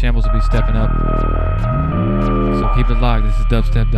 Shambles will be stepping up. So keep it locked. This is Dubstep.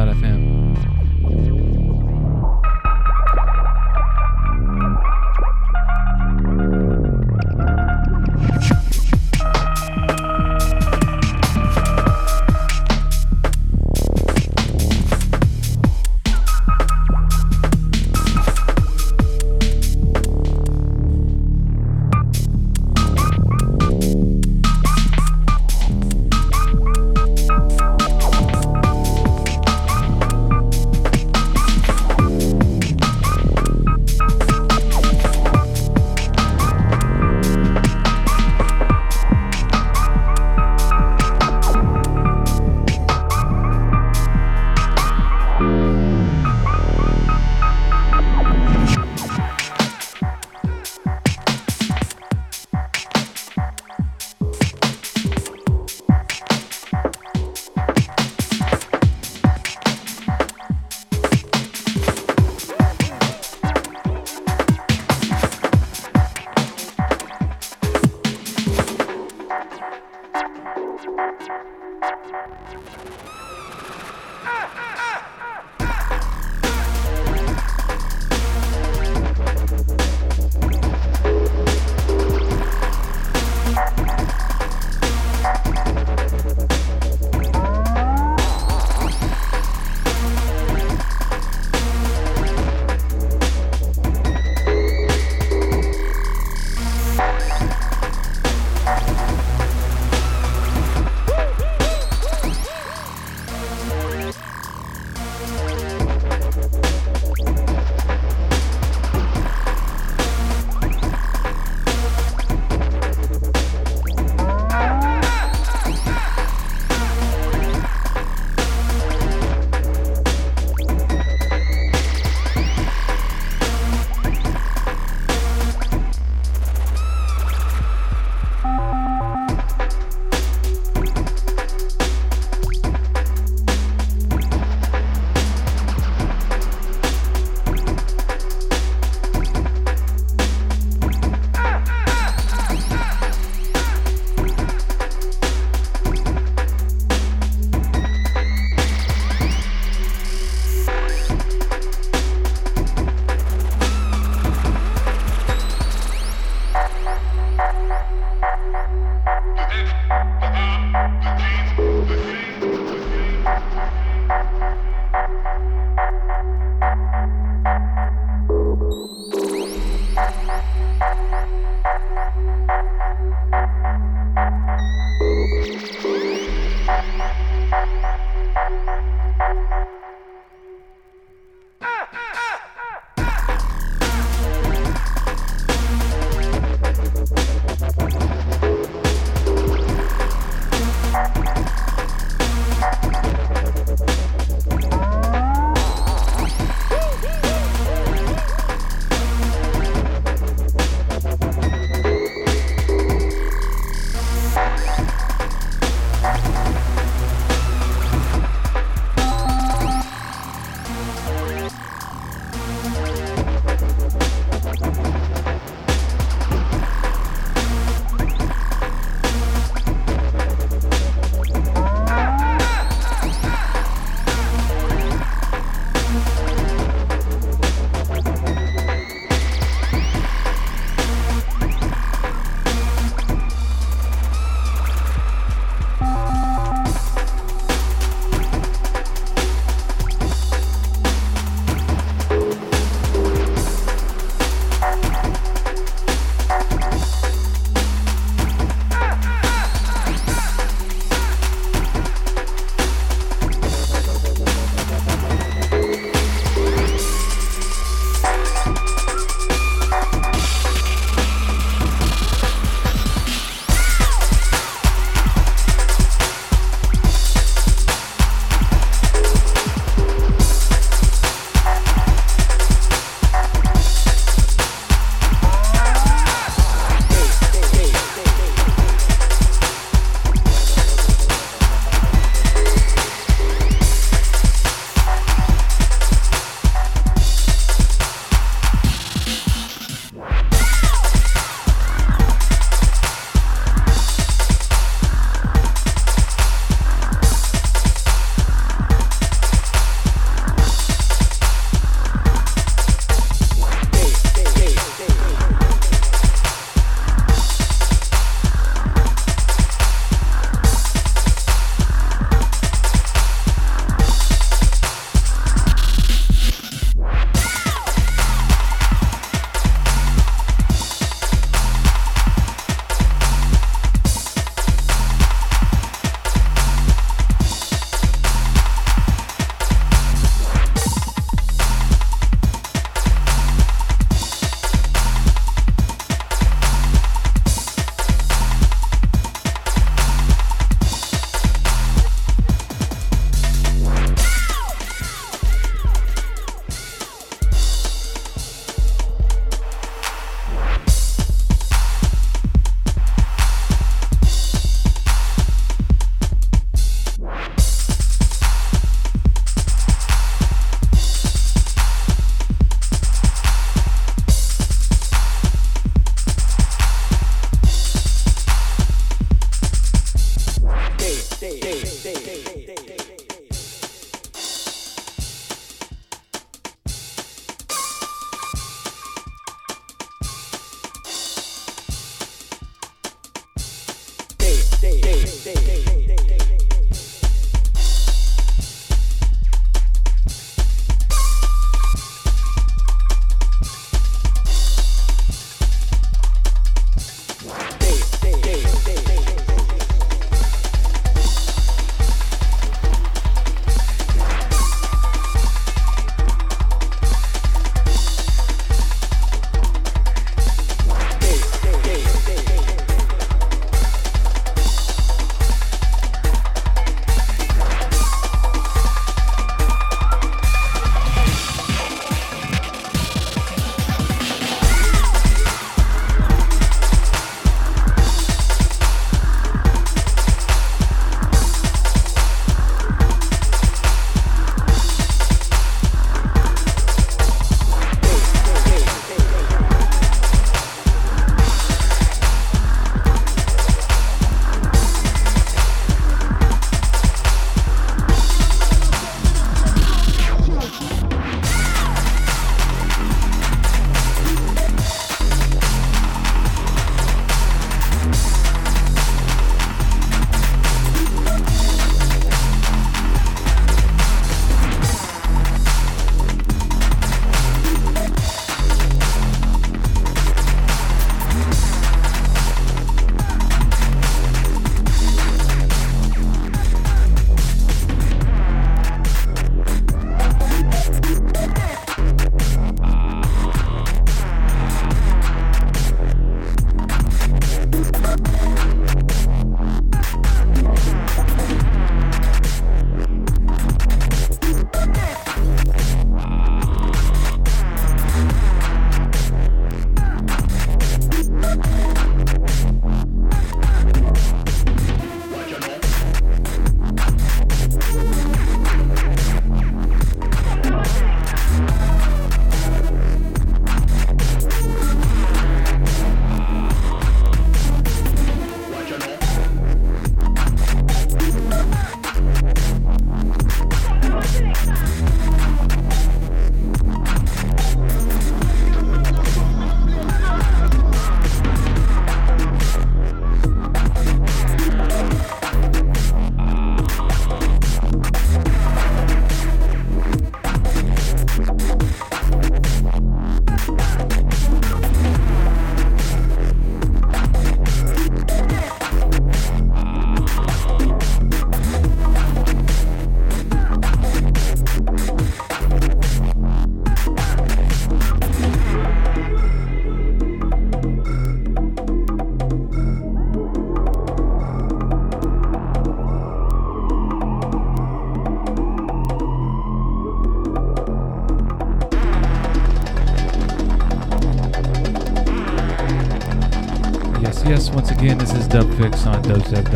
This is Dubfix on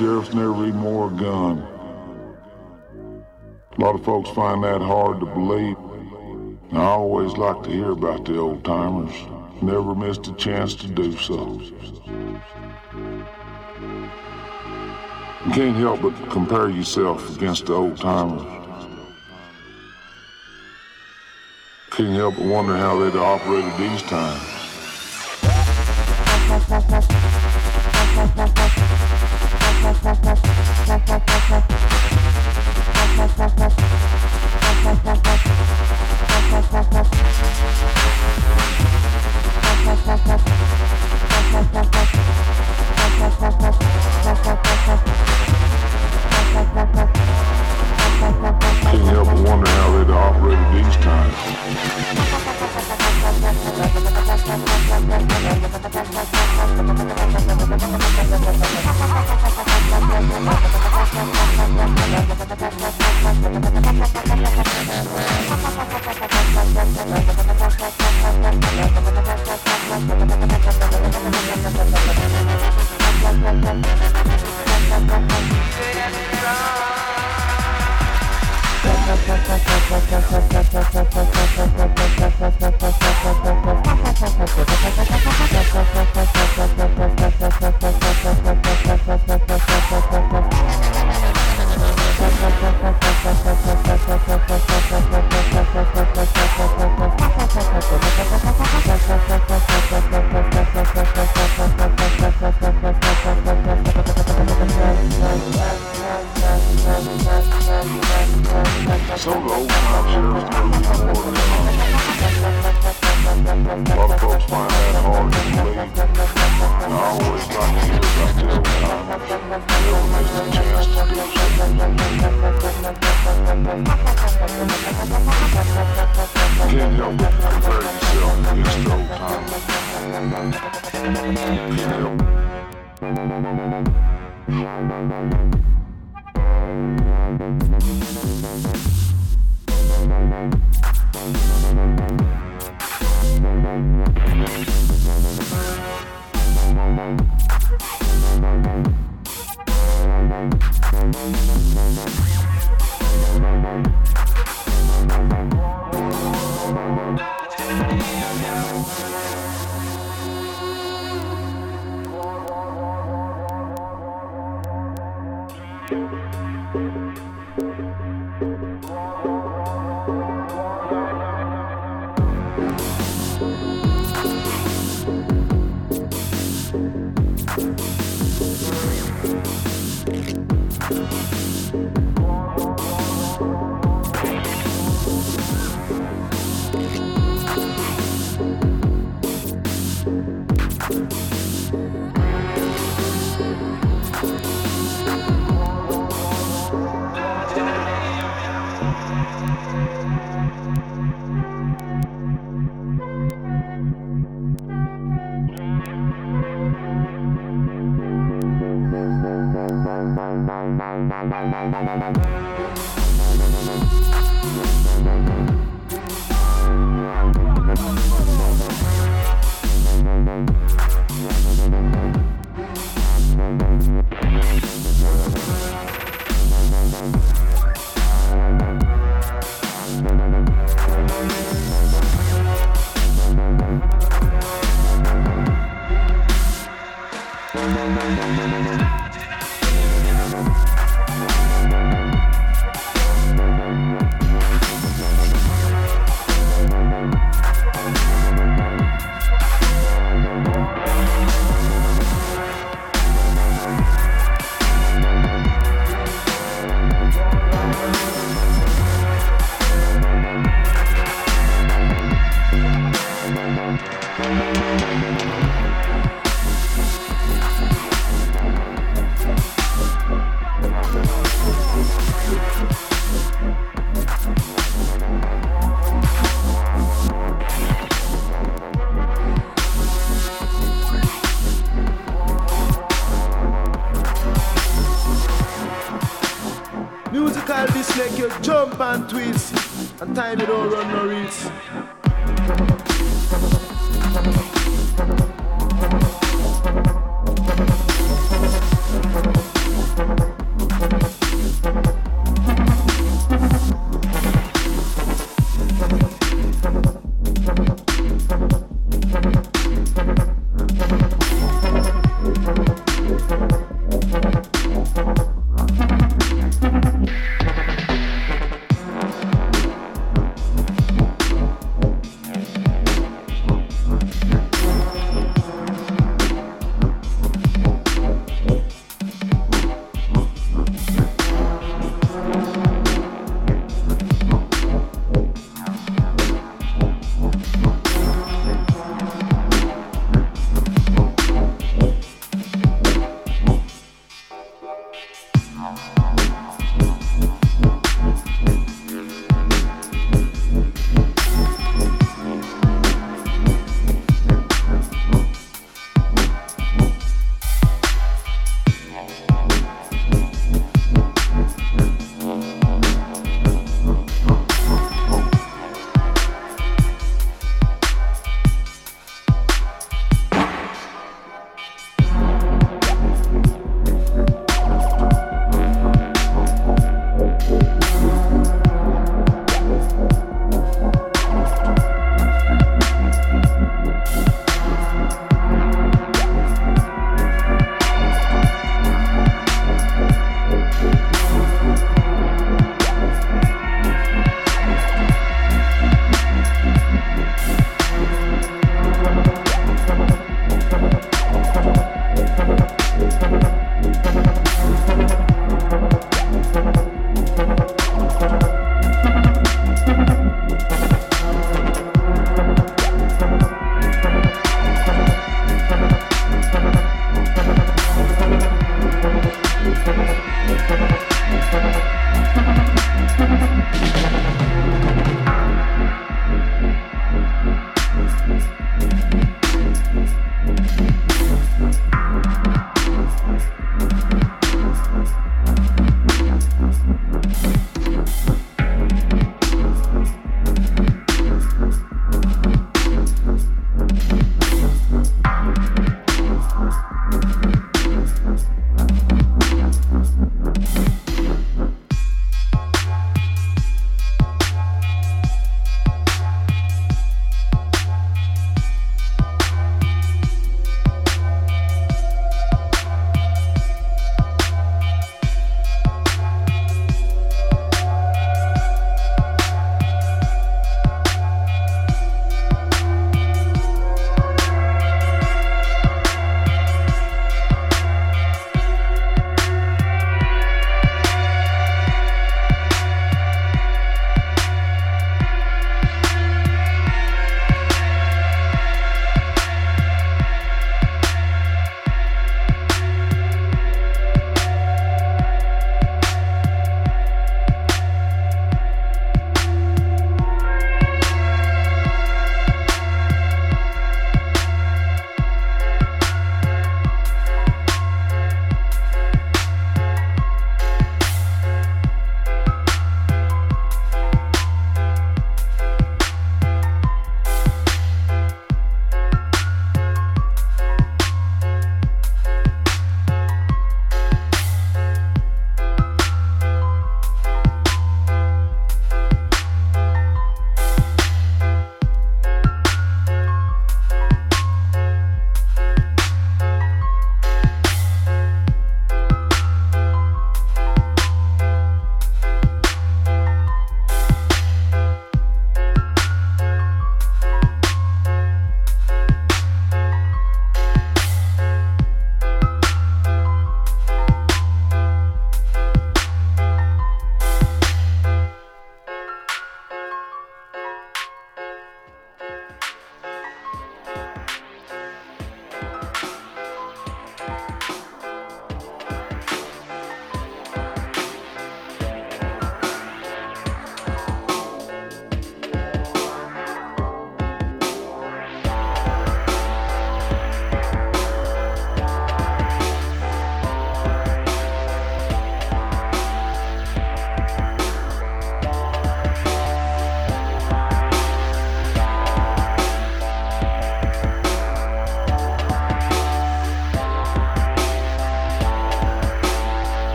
sheriffs never even wore a gun. A lot of folks find that hard to believe. I always like to hear about the old timers. Never missed a chance to do so. You can't help but compare yourself against the old timers. Can't help but wonder how they'd operated these times.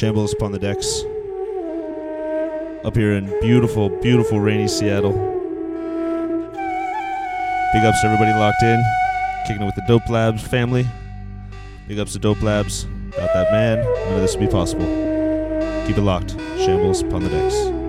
Shambles upon the decks. Up here in beautiful, beautiful rainy Seattle. Big ups to everybody locked in, kicking it with the Dope Labs family. Big ups to Dope Labs. Without that man, none of this would be possible. Keep it locked. Shambles upon the decks.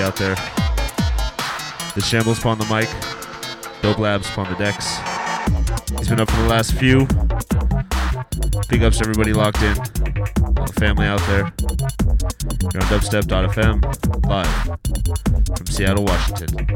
Out there? The Shambles upon the mic, Dope Labs upon the decks. He's been up for the last few. Big ups to everybody locked in, all the family out there. You're on dubstep.fm, live from Seattle, Washington.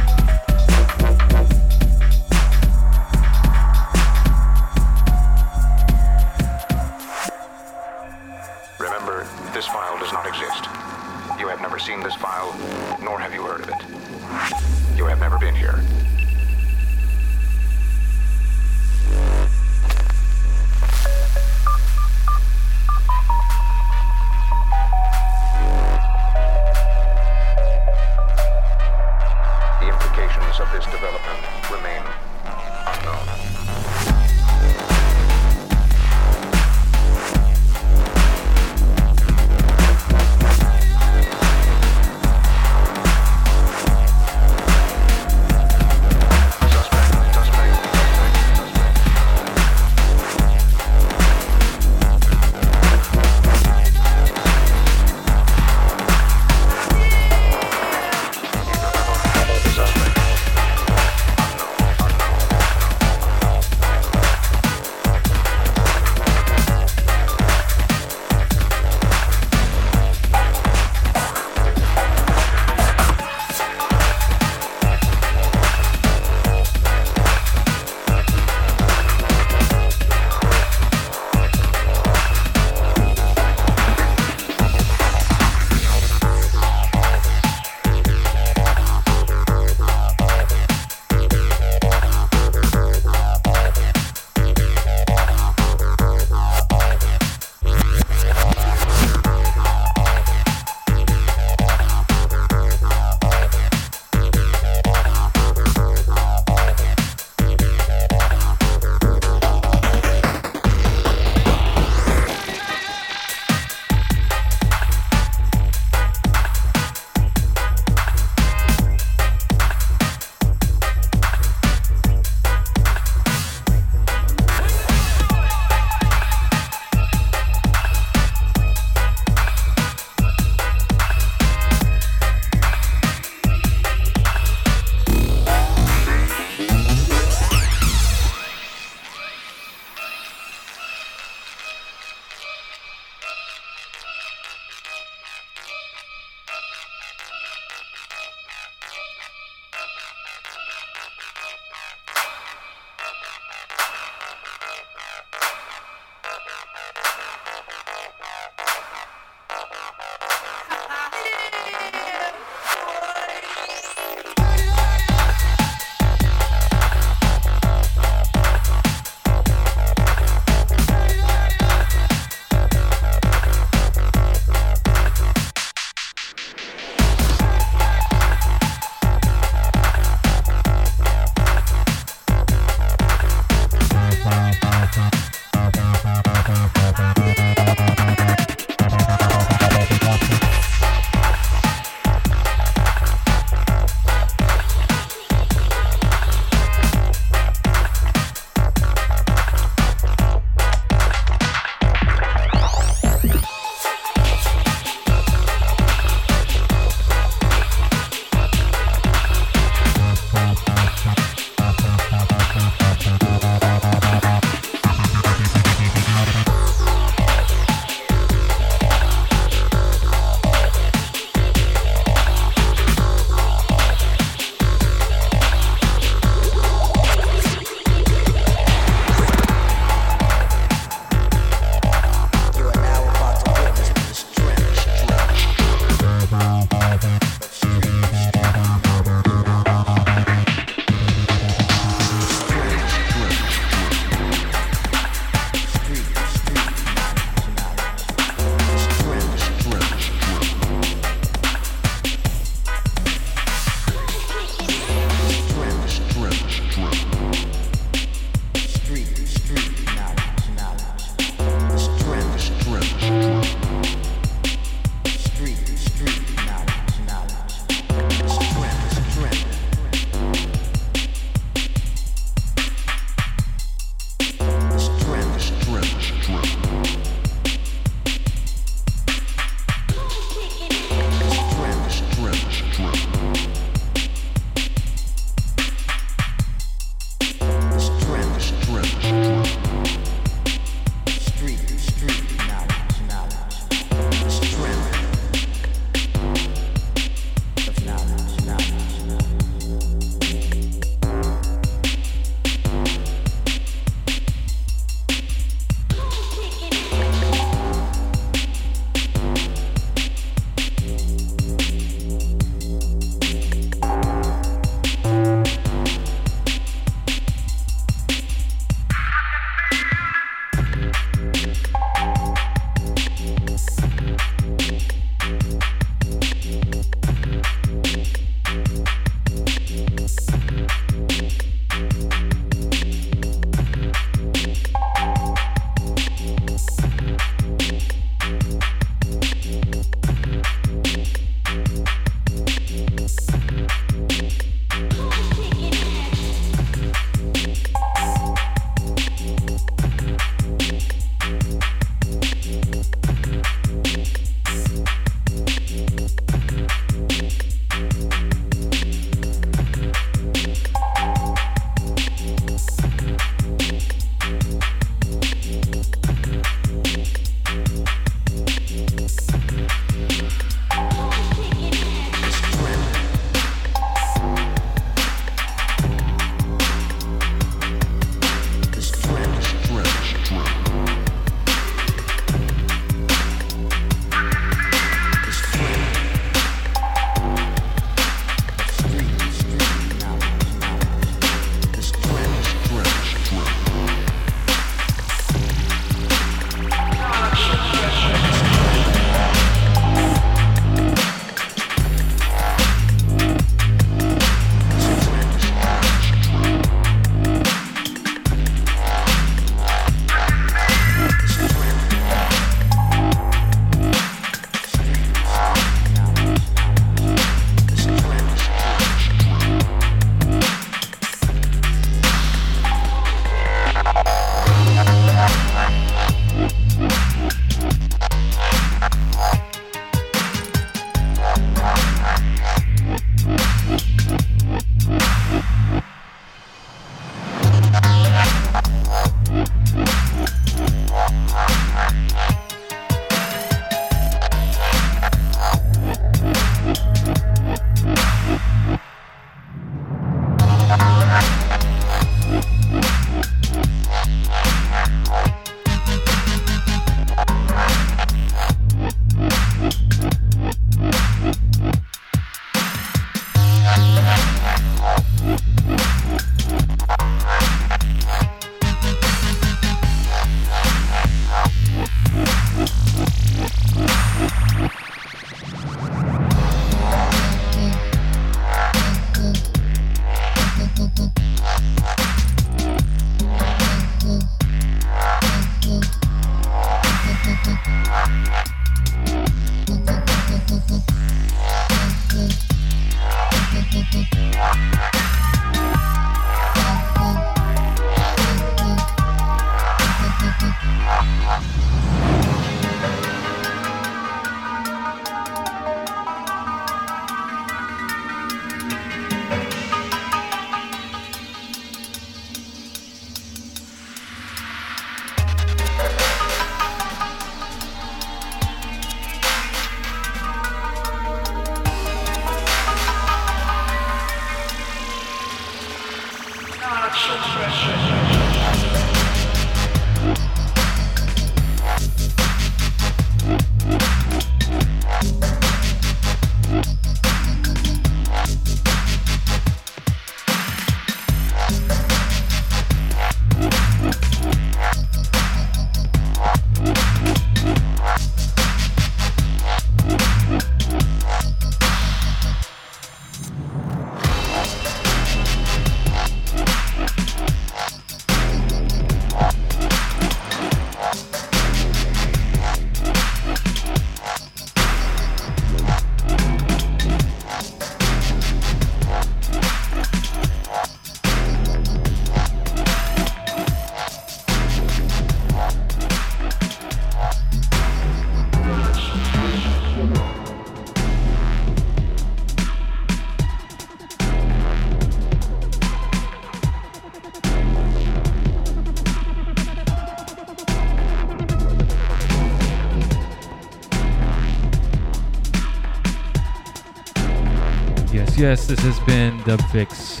Yes, this has been Dub Fix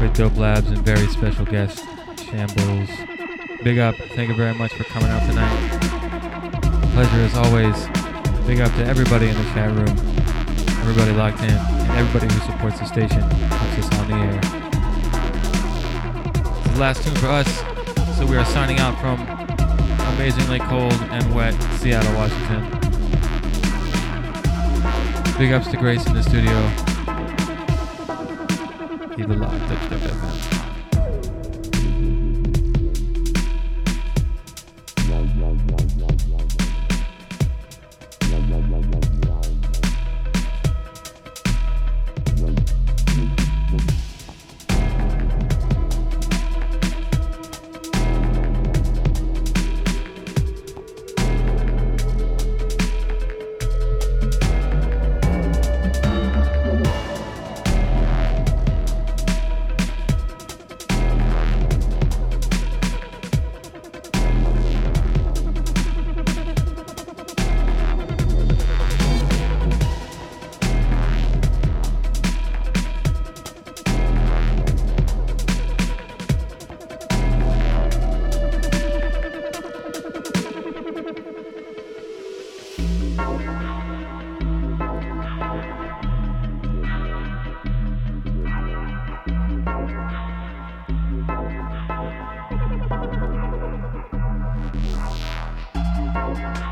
with Dope Labs and very special guest Shambles. Big up. Thank you very much for coming out tonight. Pleasure as always. Big up to everybody in the chat room, everybody locked in, and everybody who supports the station, keeps us on the air. The last tune for us, so we are signing out from amazingly cold and wet Seattle, Washington. Big ups to Grace in the studio. Keep it Thank